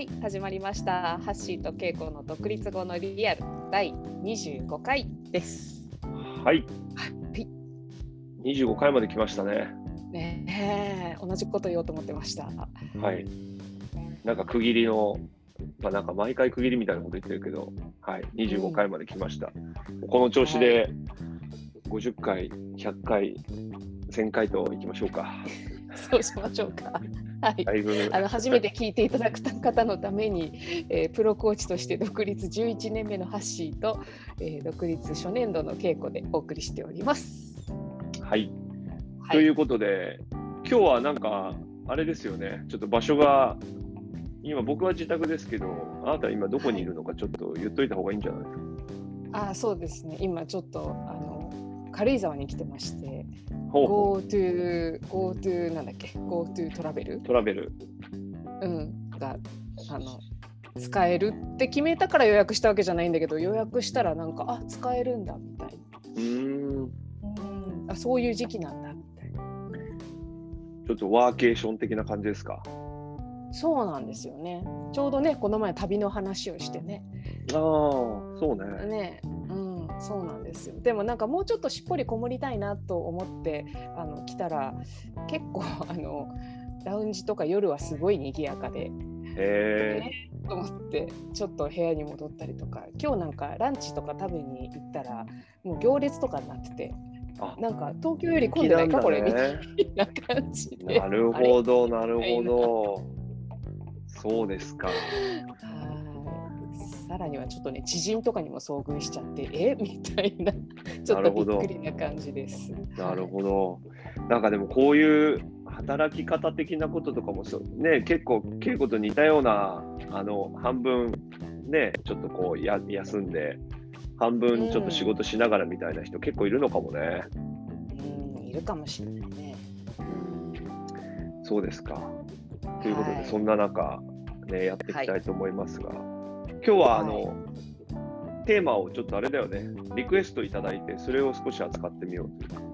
はい、始まりました。ハッシーとケイコの独立後のリアル第25回です。はい、はい、25回まで来ましたね。ねえ、同じこと言おうと思ってました。はい。なんか区切りの、まあ、なんか毎回区切りみたいなこと言ってるけど、はい、25回まで来ました。この調子で50回、100回、1000回といきましょうか。そうしましょうか。はい。あの初めて聞いていただく方のために、えープロコーチとして独立11年目のハッシーと、えー独立初年度の稽古でお送りしております。はい。はということで、今日はなんか、あれですよね、ちょっと場所が、今僕は自宅ですけど、あなた今どこにいるのかちょっと言っといた方がいいんじゃないですか。あそうですね。今ちょっとあの軽井沢に来てまして、GoTo、GoTo なんだっけ ?GoTo トラベル？う、トラベル。うん、があの使えるって決めたから予約したわけじゃないんだけど予約したらなんかあ使えるんだみたいな、うん、あそういう時期なんだみたいな。ちょっとワーケーション的な感じですか？そうなんですよね。ちょうどねこの前旅の話をしてね。ああ、そうね。ね。うんそうなんですよでもなんかもうちょっとしっぽりこもりたいなと思ってあの来たら結構あのラウンジとか夜はすごい賑やかでへえ。と思ってちょっと部屋に戻ったりとか今日なんかランチとか食べに行ったらもう行列とかになっててあなんか東京より混んでないかこれみたいね。な感じでなるほど、なるほど。そうですか。はいさらにはちょっとね知人とかにも遭遇しちゃってえ？みたいなちょっとびっくりな感じです。なるほど。なんかでもこういう働き方的なこととかもそうね、結構稽古と似たようなあの半分ね、ちょっとこうや休んで半分ちょっと仕事しながらみたいな人結構いるのかもね。うんいるかもしれないね。そうですか。ということで、はいそんな中、ね、やっていきたいと思いますが、今日はあの、はテーマをちょっとあれだよね、リクエストいただいて、それを少し扱ってみようというか。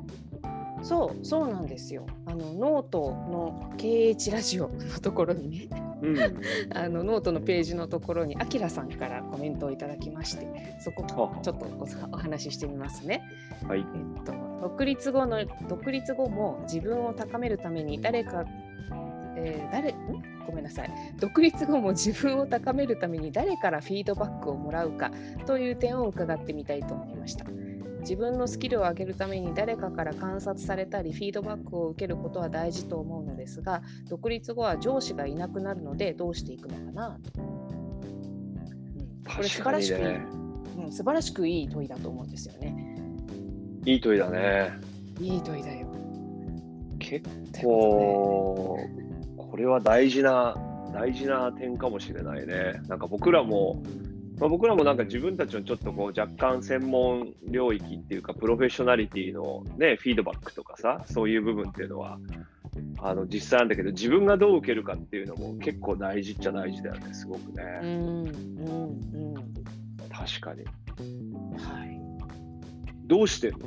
そうそうなんですよ。あのノートの KH ラジオのところにねうん、あのノートのページのところにあきらさんからコメントをいただきましてそこはちょっとおお話ししてみますね。はい。えっと、独立後の独立後も自分を高めるために誰か、えー誰ん？ごめんなさい。独立後も自分を高めるために誰からフィードバックをもらうかという点を伺ってみたいと思いました。自分のスキルを上げるために誰かから観察されたりフィードバックを受けることは大事と思うのですが独立後は上司がいなくなるのでどうしていくのかな？と、うんこれ素晴らしくいい、確かうん、素晴らしくいい問いだと思うんですよね。いい問いだね。いい問いだよ。結というこれは大事な、大事な点かもしれないね。なんか僕らも、まあ、僕らもなんか自分たちのちょっとこう若干専門領域っていうか、プロフェッショナリティのね、フィードバックとかさ、そういう部分っていうのは、あの実際なんだけど、自分がどう受けるかっていうのも結構大事っちゃ大事だよね、すごくとでうね。んうん確かに。うんはいどうしてんの？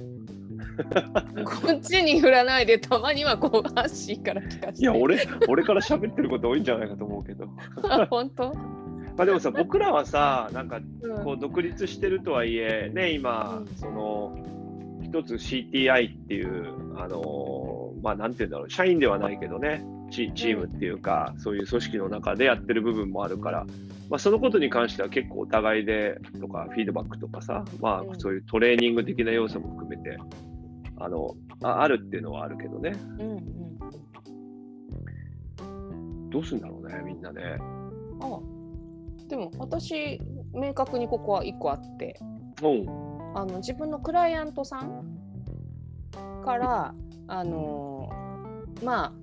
こっちに振らないでたまにはこうハッシーから聞かせて。いや、俺、俺から喋ってること多いんじゃないかと思うけど。あ本当、まあでもさ、僕らはさ、なんかうん。こう独立してるとはいえ、ね、今、その一つ CTI っていう、あのーまあ、なんていうんだろう、社員ではないけどね、チチームっていうか、そういう組織の中でやってる部分もあるから、まあ、そのことに関しては結構お互いでとか、フィードバックとかさ、まあ、うん。そういうトレーニング的な要素も含めて、あのああるっていうのはあるけどね、うんうんどうするんだろうね、みんなね。あでも私明確にここは1個あって。う。ん、あの自分のクライアントさんからあのまあ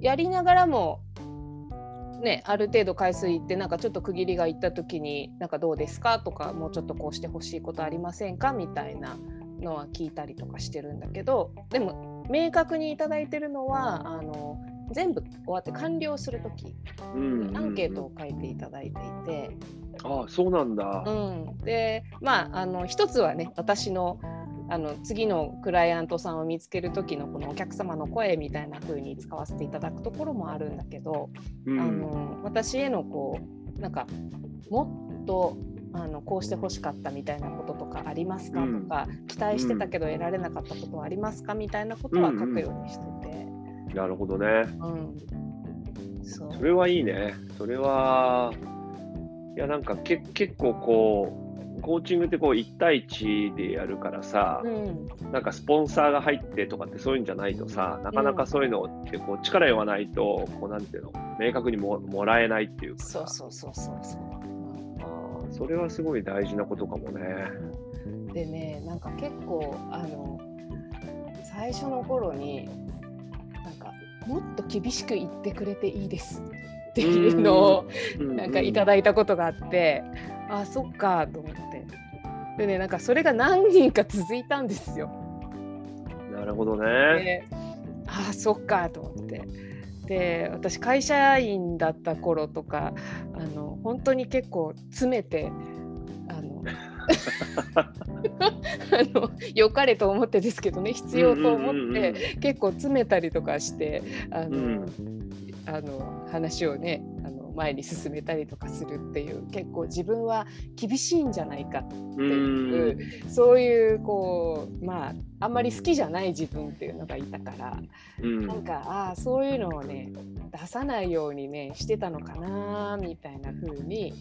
やりながらもねある程度回数いってなんかちょっと区切りがいった時になんかどうですか？とかもうちょっとこうしてほしいことありませんか？みたいなのは聞いたりとかしてるんだけどでも明確にいただいてるのはあの全部終わって完了する時うん。にアンケートを書いていただいていて、ああ、そうなんだ。うん、でまああの一つはね私のあの次のクライアントさんを見つける時のこのお客様の声みたいな風に使わせていただくところもあるんだけど、うん。あの私へのこうなんかもっとあのこうしてほしかったみたいなこととかありますか、うんとか期待してたけど得られなかったことはありますか？みたいなことは書くようにしてて。なるほどね。うんそうそれはいいね。それは、いや、なんかけ結構こう、コーチングってこう1対1でやるからさ、うんなんかスポンサーが入ってとかってそういうんじゃないとさ、なかなかそういうのってこう力言わないと、こうなんていうの、明確にももらえないっていうかさそうそうそうそうそう。それはすごい大事なことかもね。うんでねなんか結構あの最初の頃になんかもっと厳しく言ってくれていいですっていうのをなんかいただだいたことがあって、あそっかと思ってでねなんかそれが何人か続いたんですよ。なるほどね。であそっかと思って。で私会社員だった頃とかあの本当に結構詰めてあのあの良かれと思ってですけどね必要と思って結構詰めたりとかしてあの、うん。あの話をねあの前に進めたりとかするっていう結構自分は厳しいんじゃないかってうん。いうそういうこうまああんまり好きじゃない自分っていうのがいたから、うん。なんかああそういうのをね出さないようにねしてたのかなみたいな風に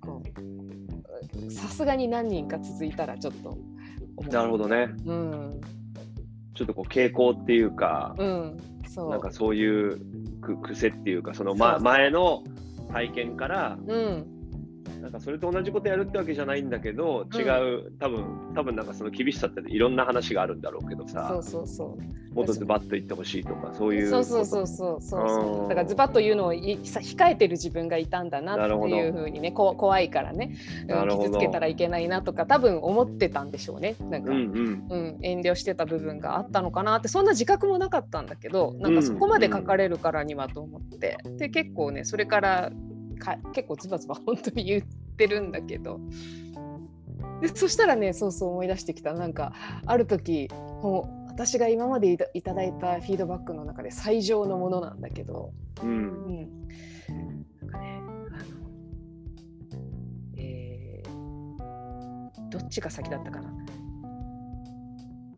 こうさすがに何人か続いたらちょっとなるほどね。うん。ちょっとこう傾向っていうか、うん。そう。なんかそういうく癖っていうか、その、前の体験から、うん。なんかそれと同じことやるってわけじゃないんだけど、違う、多分多分なんかその厳しさっていろんな話があるんだろうけどさそう、そうそう。もっとズバッと言ってほしいとか、そういうそう。そうそうそうそうだからズバッと言うのをいさ控えてる自分がいたんだなっていうふうにねこ怖いからね、傷つけたらいけないなとか多分思ってたんでしょうね。なんか、ううんん。うん。遠慮してた部分があったのかなってそんな自覚もなかったんだけどなんかそこまで書かれるからにはと思って、で結構ねそれからか結構ズバズバ本当に言ってるんだけど。でそしたらねそうそう思い出してきた。なんかある時もう私が今までいたいただいたフィードバックの中で最上のものなんだけど、うん。う。ん、なんかねあのえーどっちが先だったかな。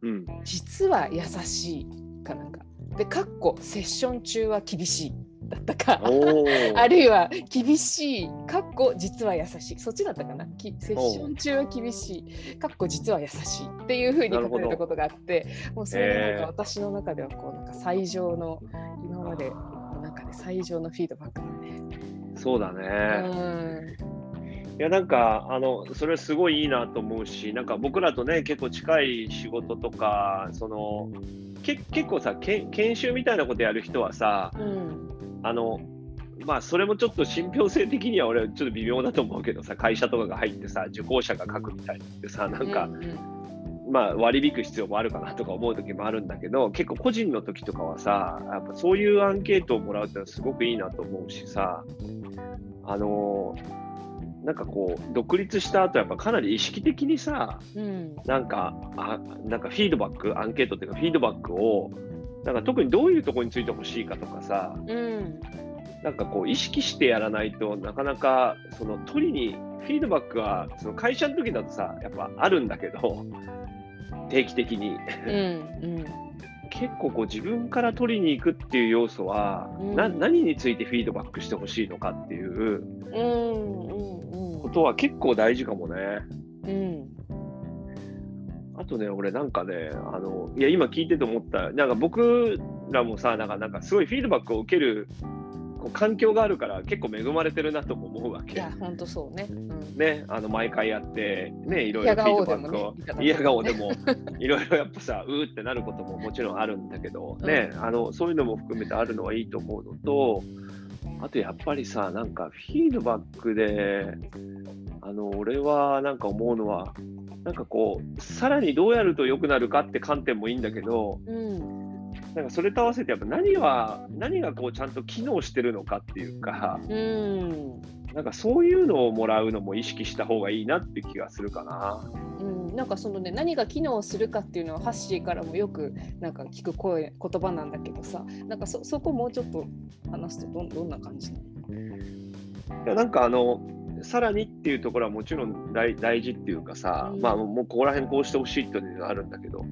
うん。実は優しいかなんか。でかっこセッション中は厳しいだったか。あるいは厳しい、かっこ実は優しい、そっちだったかな、きセッション中は厳しい、かっこ実は優しい。っていうふうに書かれたことがあって、もうそれがなんか私の中ではこうなんか最上の、今までの中で最上のフィードバックだね。そうだうね。ん、いやなんかあのそれすごいいいなと思うしなんか僕らとね結構近い仕事とかそのけ結構さけ研修みたいなことやる人はさうん、あのまあそれもちょっと信憑性的には俺ちょっと微妙だと思うけどさ会社とかが入ってさ受講者が書くみたいなってさなんか、うん、まあ割り引く必要もあるかなとか思う時もあるんだけど結構個人の時とかはさやっぱそういうアンケートをもらうってのはすごくいいなと思うしさあのなんかこう独立した後やっぱかなり意識的にさうん、なんかあなんかフィードバックアンケートっていうかフィードバックをなんか特にどういうところについてほしいかとかさうん、なんかこう意識してやらないとなかなかその取りにフィードバックはその会社の時だとさやっぱあるんだけど定期的にうん、うん、結構こう自分から取りに行くっていう要素は、うんな何についてフィードバックしてほしいのかっていうことは結構大事かもね。うん、あとね、俺なんかね、あの、いや、今聞いてて思った、なんか僕らもさ、なんか、なんかすごいフィードバックを受けるこう環境があるから、結構恵まれてるなとも思うわけ。いや、本当そうね。うん、ね、あの毎回やって、ね、いろいろフィードバックを、いや嫌顔でも、いろいろやっぱさ、うーってなることももちろんあるんだけど、ね、あのそういうのも含めてあるのはいいと思うのと、あとやっぱりさ、なんかフィードバックで、あの俺はなんか思うのは、なんかこう、さらにどうやると良くなるかって観点もいいんだけど、うん、なんかそれと合わせてやっぱ何は何がこうちゃんと機能してるのかっていうか、うん。なんかそういうのをもらうのも意識した方がいいなって気がするかな。うん、なんかそのね何が機能するかっていうのはハッシーからもよくなんか聞く声言葉なんだけどさなんかそそこもうちょっと話すとどんどんな感じなの？いやなんかあのさらにっていうところはもちろん大大事っていうかさ、うん。まあもうここら辺こうしてほしいっていうのがあるんだけど。うん。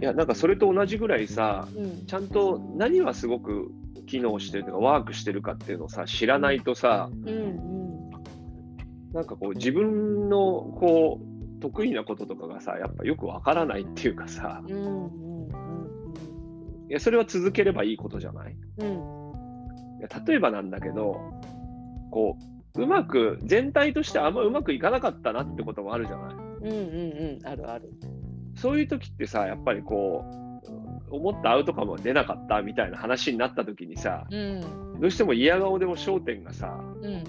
いやなんかそれと同じぐらいさうん。ちゃんと何はすごく機能してるとかワークしてるかっていうのをさ知らないとさうんなんかこう自分のこう得意なこととかがさやっぱよくわからないっていうかさ。いやそれは続ければいいことじゃない？いや例えばなんだけどこううまく全体としてあんまうまくいかなかったなってこともあるじゃない。うんうんうんあるある。そういう時ってさやっぱりこう思ったアウトカムは出なかったみたいな話になった時にさうん。どうしても嫌顔でも焦点がさうん。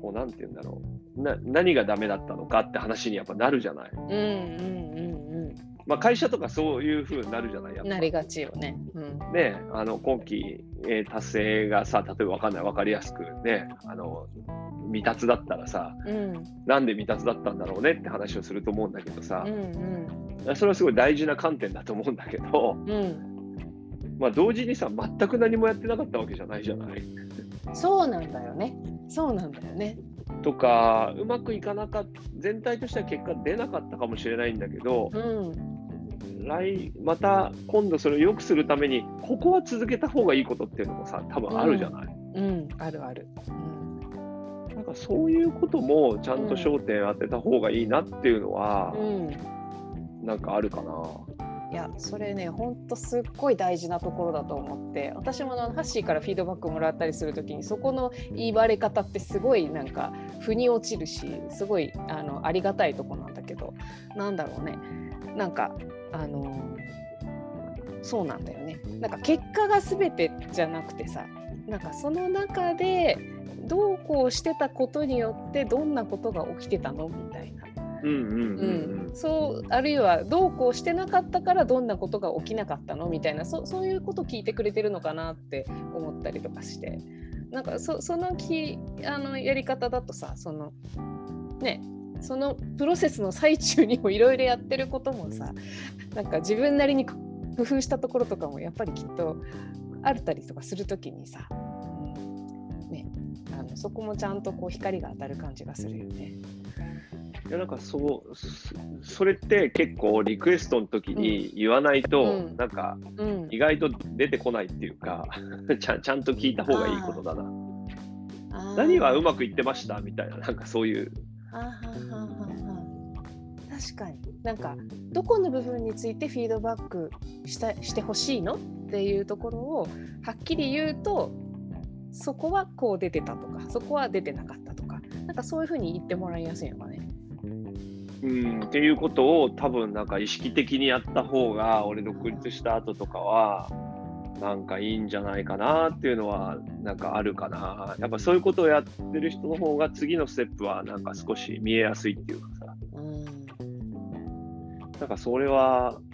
こうなんて言うんだろう。な何がダメだったのかって話にやっぱなるじゃない、うんうんうんまあ、会社とかそういう風になるじゃないやっぱ。うんなりがちよね。うん。ねあの今期、えー達成がさ例えば分かんない分かりやすくねあの未達だったらさうん。なんで未達だったんだろうねって話をすると思うんだけどさうんうん。それはすごい大事な観点だと思うんだけど、うん。まあ、同時にさ全く何もやってなかったわけじゃないじゃない？そうなんだよね。そうなんだよね。とかうまくいかなかった全体としては結果出なかったかもしれないんだけどうん。来また今度それを良くするためにここは続けた方がいいことっていうのもさ多分あるじゃない？うん。あるある。うんなんかそういうこともちゃんと焦点当てた方がいいなっていうのは、うん。なんかあるかな。いやそれねほんとすっごい大事なところだと思って私もあのハッシーからフィードバックもらったりする時にそこの言われ方ってすごいなんか腑に落ちるしすごいあのありがたいとこなんだけどなんだろうね。なんかあのそうなんだよね。なんか結果が全てじゃなくてさなんかその中でどうこうしてたことによってどんなことが起きてたの？みたいな。そうあるいはどうこうしてなかったからどんなことが起きなかったの？みたいな。そそういうこと聞いてくれてるのかなって思ったりとかして。なんかそそのきあのやり方だとさそのねそのプロセスの最中にもいろいろやってることもさなんか自分なりに工夫したところとかもやっぱりきっとあったりとかするときにさ、あのそこもちゃんとこう光が当たる感じがするよね。いやなんかそうそそれって結構リクエストの時に言わないと、うん。なんかうん。意外と出てこないっていうか ちゃんちゃんと聞いた方がいいことだな。何はうまくいってましたみたいななんかそういう。確かに。なんかどこの部分についてフィードバックしたしてほしいのっていうところをはっきり言うとそこはこう出てたとかそこは出てなかったとかなんかそういうふうに言ってもらいやすいのかね。うんっていうことを多分なんか意識的にやった方が俺独立した後とかはなんかいいんじゃないかなっていうのはなんかあるかな。やっぱそういうことをやってる人の方が次のステップはなんか少し見えやすいっていうかさ。うん。なんかそれは、うん、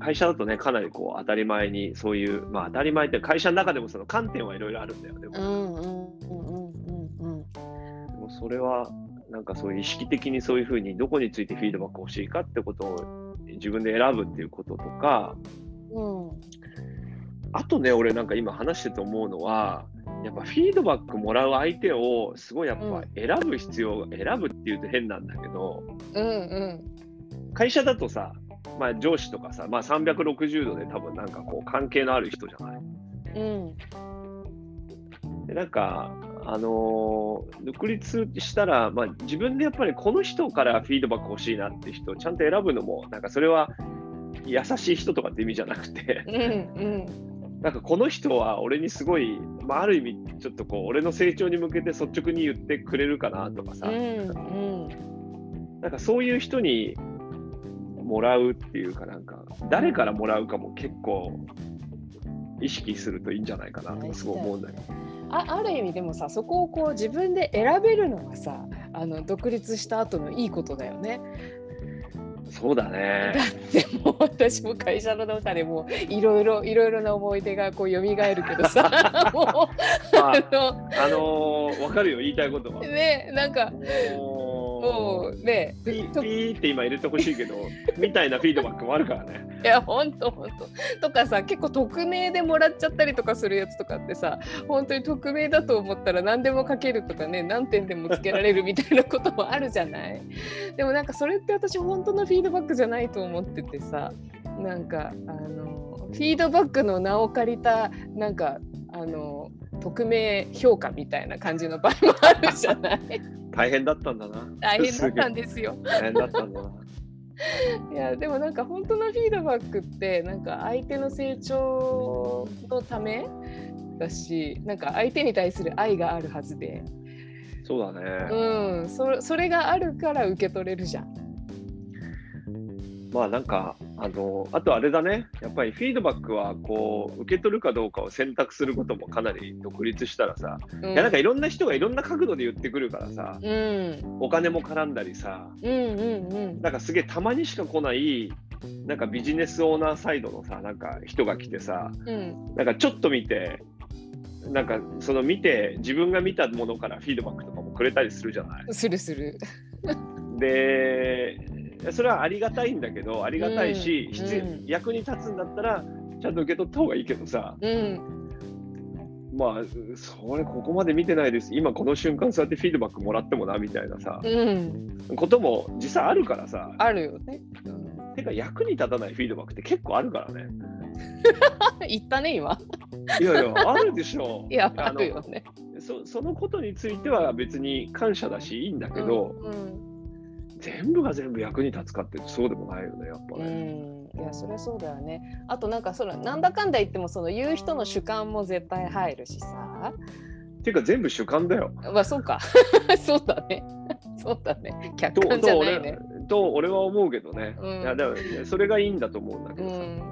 会社だとねかなりこう当たり前にそういうまあ当たり前って会社の中でもその観点はいろいろあるんだよね、うんうんうんうんうんうん。でもそれはなんかそういう意識的にそういうふうにどこについてフィードバック欲しいかってことを自分で選ぶっていうこととかうん。あとね俺なんか今話してて思うのはやっぱフィードバックもらう相手をすごいやっぱ選ぶ必要、選ぶっていうと変なんだけどうんうん。会社だとさ、まあ、上司とかさ、まあ、360度で多分なんかこう関係のある人じゃない？うん。でなんか、あのー独立したら、まあ、自分でやっぱりこの人からフィードバック欲しいなって人をちゃんと選ぶのも、なんかそれは優しい人とかって意味じゃなくて、うんうん。なんかこの人は俺にすごい、まあ、ある意味、ちょっとこう、俺の成長に向けて率直に言ってくれるかなとかさ、うんうん。なんかそういう人にもらうっていうかなんか誰からもらうかも結構意識するといいんじゃないかなとかすごい思うんだけど。あある意味でもさそこをこう自分で選べるのがさあの独立した後のいいことだよね。そうだねだ。っても私も会社の中でもいろいろいろいろな思い出がこう蘇るけどさ もうああのあのー、わかるよ、言いたいことは。ねなんかももうねピーって今入れてほしいけど、みたいなフィードバックもあるからね。いやほんとほんと。とかさ結構匿名でもらっちゃったりとかするやつとかってさ本当に匿名だと思ったら何でも書けるとかね何点でもつけられるみたいなこともあるじゃない？でもなんかそれって私本当のフィードバックじゃないと思っててさなんかあのフィードバックの名を借りたなんかあの匿名評価みたいな感じの場合もあるじゃない大変だったんだな。大変だったんで。ですよ。大変だったんだな。いやでもなんか本当のフィードバックってなんか相手の成長のためだしなんか相手に対する愛があるはずで、そうだね。うん、そそれがあるから受け取れるじゃん。まあなんか、あの、あとあれだね、やっぱりフィードバックはこう、受け取るかどうかを選択することもかなり独立したらさ、うん。いやなんかいろんな人がいろんな角度で言ってくるからさ、うん。お金も絡んだりさ、うんうんうん。なんかすげえたまにしか来ない、なんかビジネスオーナーサイドのさ、なんか人が来てさ、うん。なんかちょっと見て、なんかその見て、自分が見たものからフィードバックとかもくれたりするじゃない。するする。で、それはありがたいんだけど、ありがたいし、うん。役に立つんだったら、ちゃんと受け取った方がいいけどさ、うん。まあ、それここまで見てないです、今この瞬間そうやってフィードバックもらってもなみたいなさ、うん。ことも実際あるからさ、あるよね。うん。てか役に立たないフィードバックって結構あるからね。言ったね今。いやいや、あるでしょ。いやあのるよね。そそのことについては別に感謝だしいいんだけど、うん全部が全部役に立つかってそうでもないよね、やっぱうね。ん、いやそりゃそうだよね。あとなんかそのなんだかんだ言ってもその言う人の主観も絶対入るしさ。っていうか全部主観だよ。まあそうか。そうだね。そうだね。客と観じゃとないね俺。と俺は思うけどね。うんいやだからねそれがいいんだと思うんだけどさ。うん。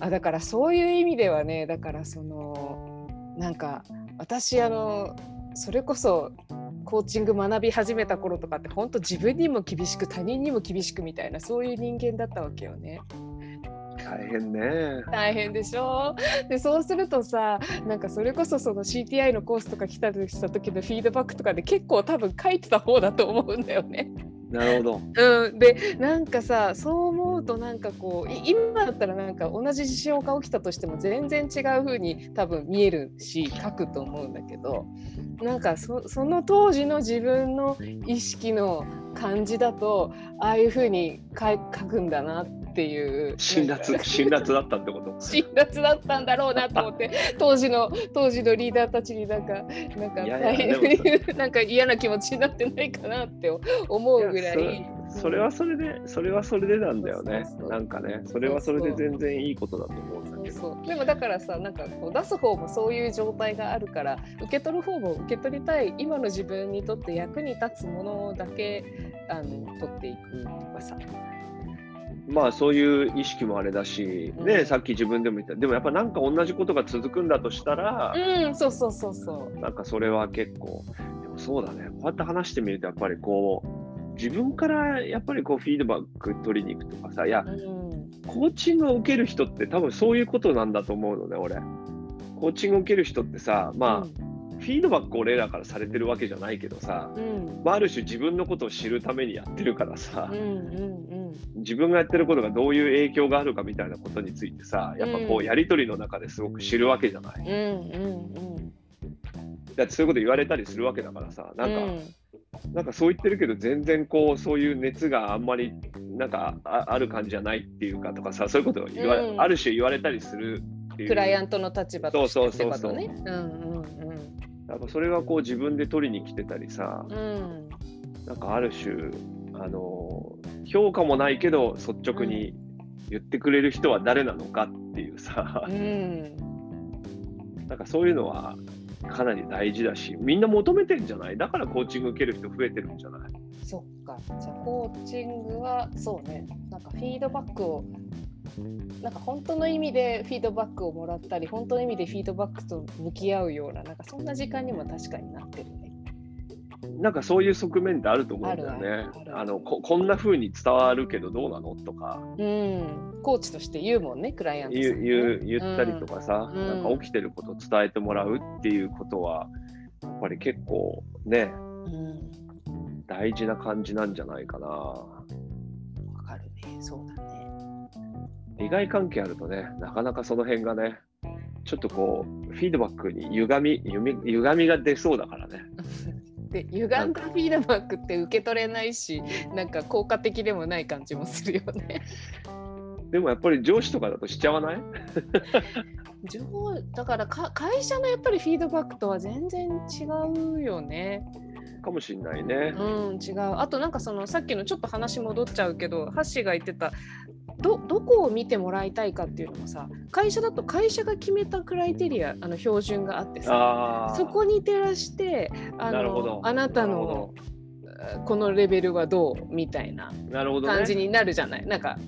あだからそういう意味ではねだからそのなんか私あのそれこそコーチング学び始めた頃とかって本当自分にも厳しく他人にも厳しくみたいなそういう人間だったわけよね。大変ね。大変でしょ？でそうするとさなんかそれこそその CTI のコースとか来たりした時のフィードバックとかで結構多分書いてた方だと思うんだよね。なるほど。うん、でなんかさそう思うとなんかこう今だったらなんか同じ事象が起きたとしても全然違う風に多分見えるし書くと思うんだけどなんかその当時の自分の意識の感じだとああいう風に書くんだなっていう辛辣、辛辣だったってこと？辛辣だったんだろうなと思って当時の当時のリーダーたちになんかなんかいやいや なんか嫌な気持ちになってないかなって思うぐらい。そそれはそれで、それはそれでなんだよねなんかね、それはそれで全然いいことだと思うんだけど。でもだからさなんかこう出す方もそういう状態があるから受け取る方も受け取りたい今の自分にとって役に立つものだけあの取っていくとかさ。まあそういう意識もあれだし、うんね、さっき自分でも言った、でもやっぱなんか同じことが続くんだとしたら、うんそうそうそうそう。なんかそれは結構、でもそうだね、こうやって話してみると、やっぱりこう、自分からやっぱりこうフィードバック取りに行くとかさ、いや、うんコーチングを受ける人って多分そういうことなんだと思うのね、俺。コーチングを受ける人ってさ、まあ、フィードバックを俺らからされてるわけじゃないけどさ、うん。まあ、ある種自分のことを知るためにやってるからさうんう、ん自分がやってることがどういう影響があるかみたいなことについてさ、やっぱこうんうやりとりの中ですごく知るわけじゃない。うんうんうん。だってそういうこと言われたりするわけだからさ、なんか、うん。なんかそう言ってるけど、全然こう、そういう熱があんまりなんかあある感じじゃないっていうかとかさ、そういうことを言わ、うん。ある種言われたりする。クライアントの立場としてってそうそうそうそう。ことね。うんうんやっぱそれがこう自分で取りに来てたりさ、うんうんなんかある種、あの評価もないけど率直に言ってくれる人は誰なのかっていうさ、うんなんかそういうのはかなり大事だし、みんな求めてんじゃない？だからコーチング受ける人増えてるんじゃない？そっか。じゃあコーチングはそうね。なんかフィードバックをなんか本当の意味でフィードバックをもらったり本当の意味でフィードバックと向き合うようななんかそんな時間にも確かになってるね。なんかそういう側面ってあると思うんだよね。あのここんな風に伝わるけどどうなのとか、うん。コーチとして言うもんねクライアントさんね。う言う言ったりとかさ、うん。なんか起きてることを伝えてもらうっていうことは、やっぱり結構ね、うん。大事な感じなんじゃないかな。わかるね。そうだね利害関係あるとね、なかなかその辺がね、ちょっとこう、フィードバックに歪み、歪みが出そうだからね。で歪んだフィードバックって受け取れないしなんか効果的でもない感じもするよね。でもやっぱり上司とかだとしちゃわない？上だからか会社のやっぱりフィードバックとは全然違うよね。かもしんないね。うん違う。あとなんかそのさっきのちょっと話戻っちゃうけどハッシーが言ってたどどこを見てもらいたいかっていうのもさ会社だと会社が決めたクライテリアあの標準があってさ。そこに照らしてあのあなたのほこのレベルはどうみたいななるほどね。感じになるじゃない。なんか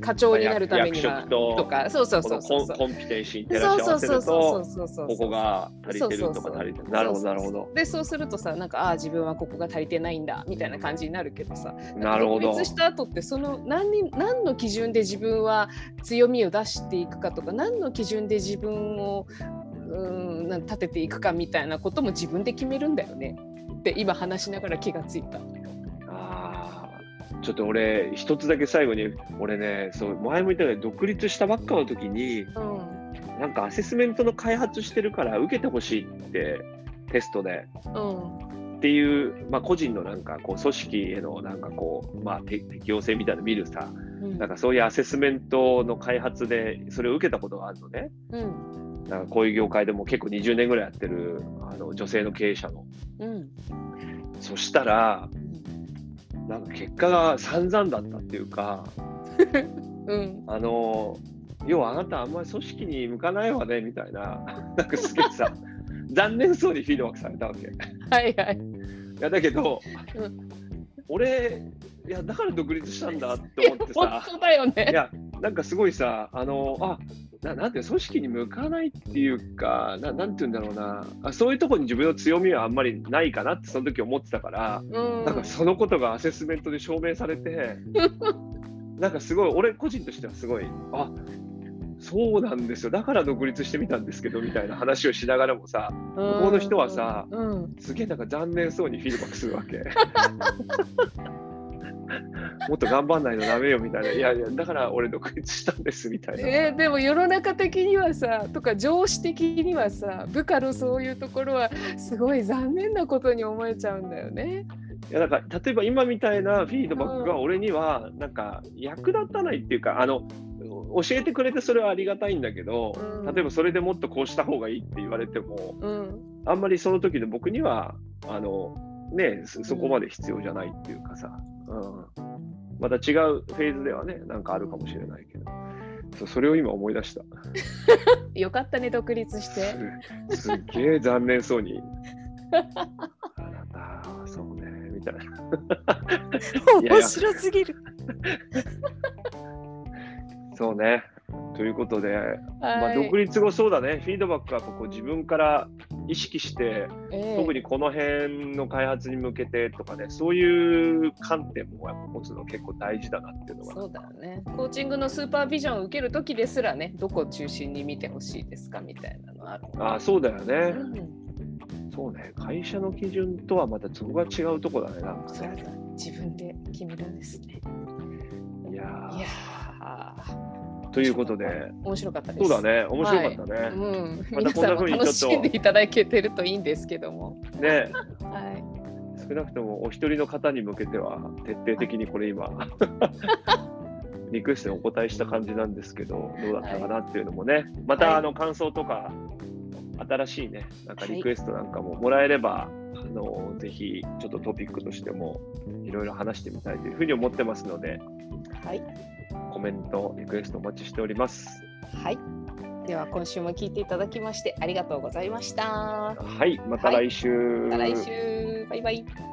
課長になるためにはととかそうそうそうそうそう。コンコンピテンシーに照らそうし合わせるそうそうそうと、そうそうここが足りてるとかそうそうそう足りてる。なるほど、なるほど。でそうするとさなんかああ自分はここが足りてないんだみたいな感じになるけどさなるほど独。立した後ってその何に何の基準で自分は強みを出していくかとか何の基準で自分をうん立てていくかみたいなことも自分で決めるんだよねって今話しながら気がついた。ちょっと俺、一つだけ最後に、俺ね、そう前も言ったけど、独立したばっかの時に、うんなんかアセスメントの開発してるから受けてほしいって、テストで。うんっていう、まあ、個人のなんかこう組織へのなんかこう、まあ、て適応性みたいなの見るさ、うんなんかそういうアセスメントの開発でそれを受けたことがあるのね。うんなんかこういう業界でも結構20年ぐらいやってるあの女性の経営者の。うんそしたら、なんか結果が散々だったっていうか、うんあの、要はあなたあんまり組織に向かないわねみたいな、なんかすげえさ、残念そうにフィードバックされたわけ。いはいはい。やだけど、うん俺、いやだから独立したんだって思って本さ、当だよね。いや、なんかすごいさ、あの、あななんていうの組織に向かないっていうかな、なんていうんだろうな。あ、そういうところに自分の強みはあんまりないかなって、その時思ってたから、うん。なんかそのことがアセスメントで証明されて、なんかすごい、俺個人としてはすごい、あそうなんですよ、だから独立してみたんですけどみたいな話をしながらもさ、向こうの人はさうん。すげえなんか残念そうにフィードバックするわけ。もっと頑張んないとダメよみたいな、いやいや、だから俺独立したんですみたいな。えーでも世の中的にはさとか上司的にはさ部下のそういうところはすごい残念なことに思えちゃうんだよね。いやだから例えば今みたいなフィードバックが俺にはなんか役立たないっていうか、あの教えてくれてそれはありがたいんだけど、うん。例えばそれでもっとこうした方がいいって言われてもうん。あんまりその時で僕にはあの、ね、そそこまで必要じゃないっていうかさ、うん、また違うフェーズではねなんかあるかもしれないけど。そうそれを今思い出した。よかったね独立して。すすっげえ残念そうに。あなたそうねみたいな。面白すぎる。そうね。ということで、まあ、はい。独立後、そうだね、フィードバックはこう自分から意識して、ええ特にこの辺の開発に向けてとかね、そういう観点もやっぱ持つの結構大事だなっていうのが。そうだよね。コーチングのスーパービジョンを受けるときですらね、どこを中心に見てほしいですかみたいなのある。ああそうだようね、ん、そうね。会社の基準とはまたそこが違うとこだね、なんかね。。自分で決めるんですね。いやということで、面白かったです。そうだね、面白かったね。うん、また皆さんもこんな風にちょっと。楽しんでいただけてるといいんですけども。ね。はい。少なくともお一人の方に向けては徹底的にこれ今 リクエストにお答えした感じなんですけどどうだったかなっていうのもね。まはい。たあの感想とか新しいねなんかリクエストなんかももらえれば、あのぜひちょっとトピックとしてもいろいろ話してみたいというふうに思ってますので。はい。コメントリクエストお待ちしておりますはい。では今週も聞いていただきましてありがとうございました。はいまた来週、また来週。バイバイ。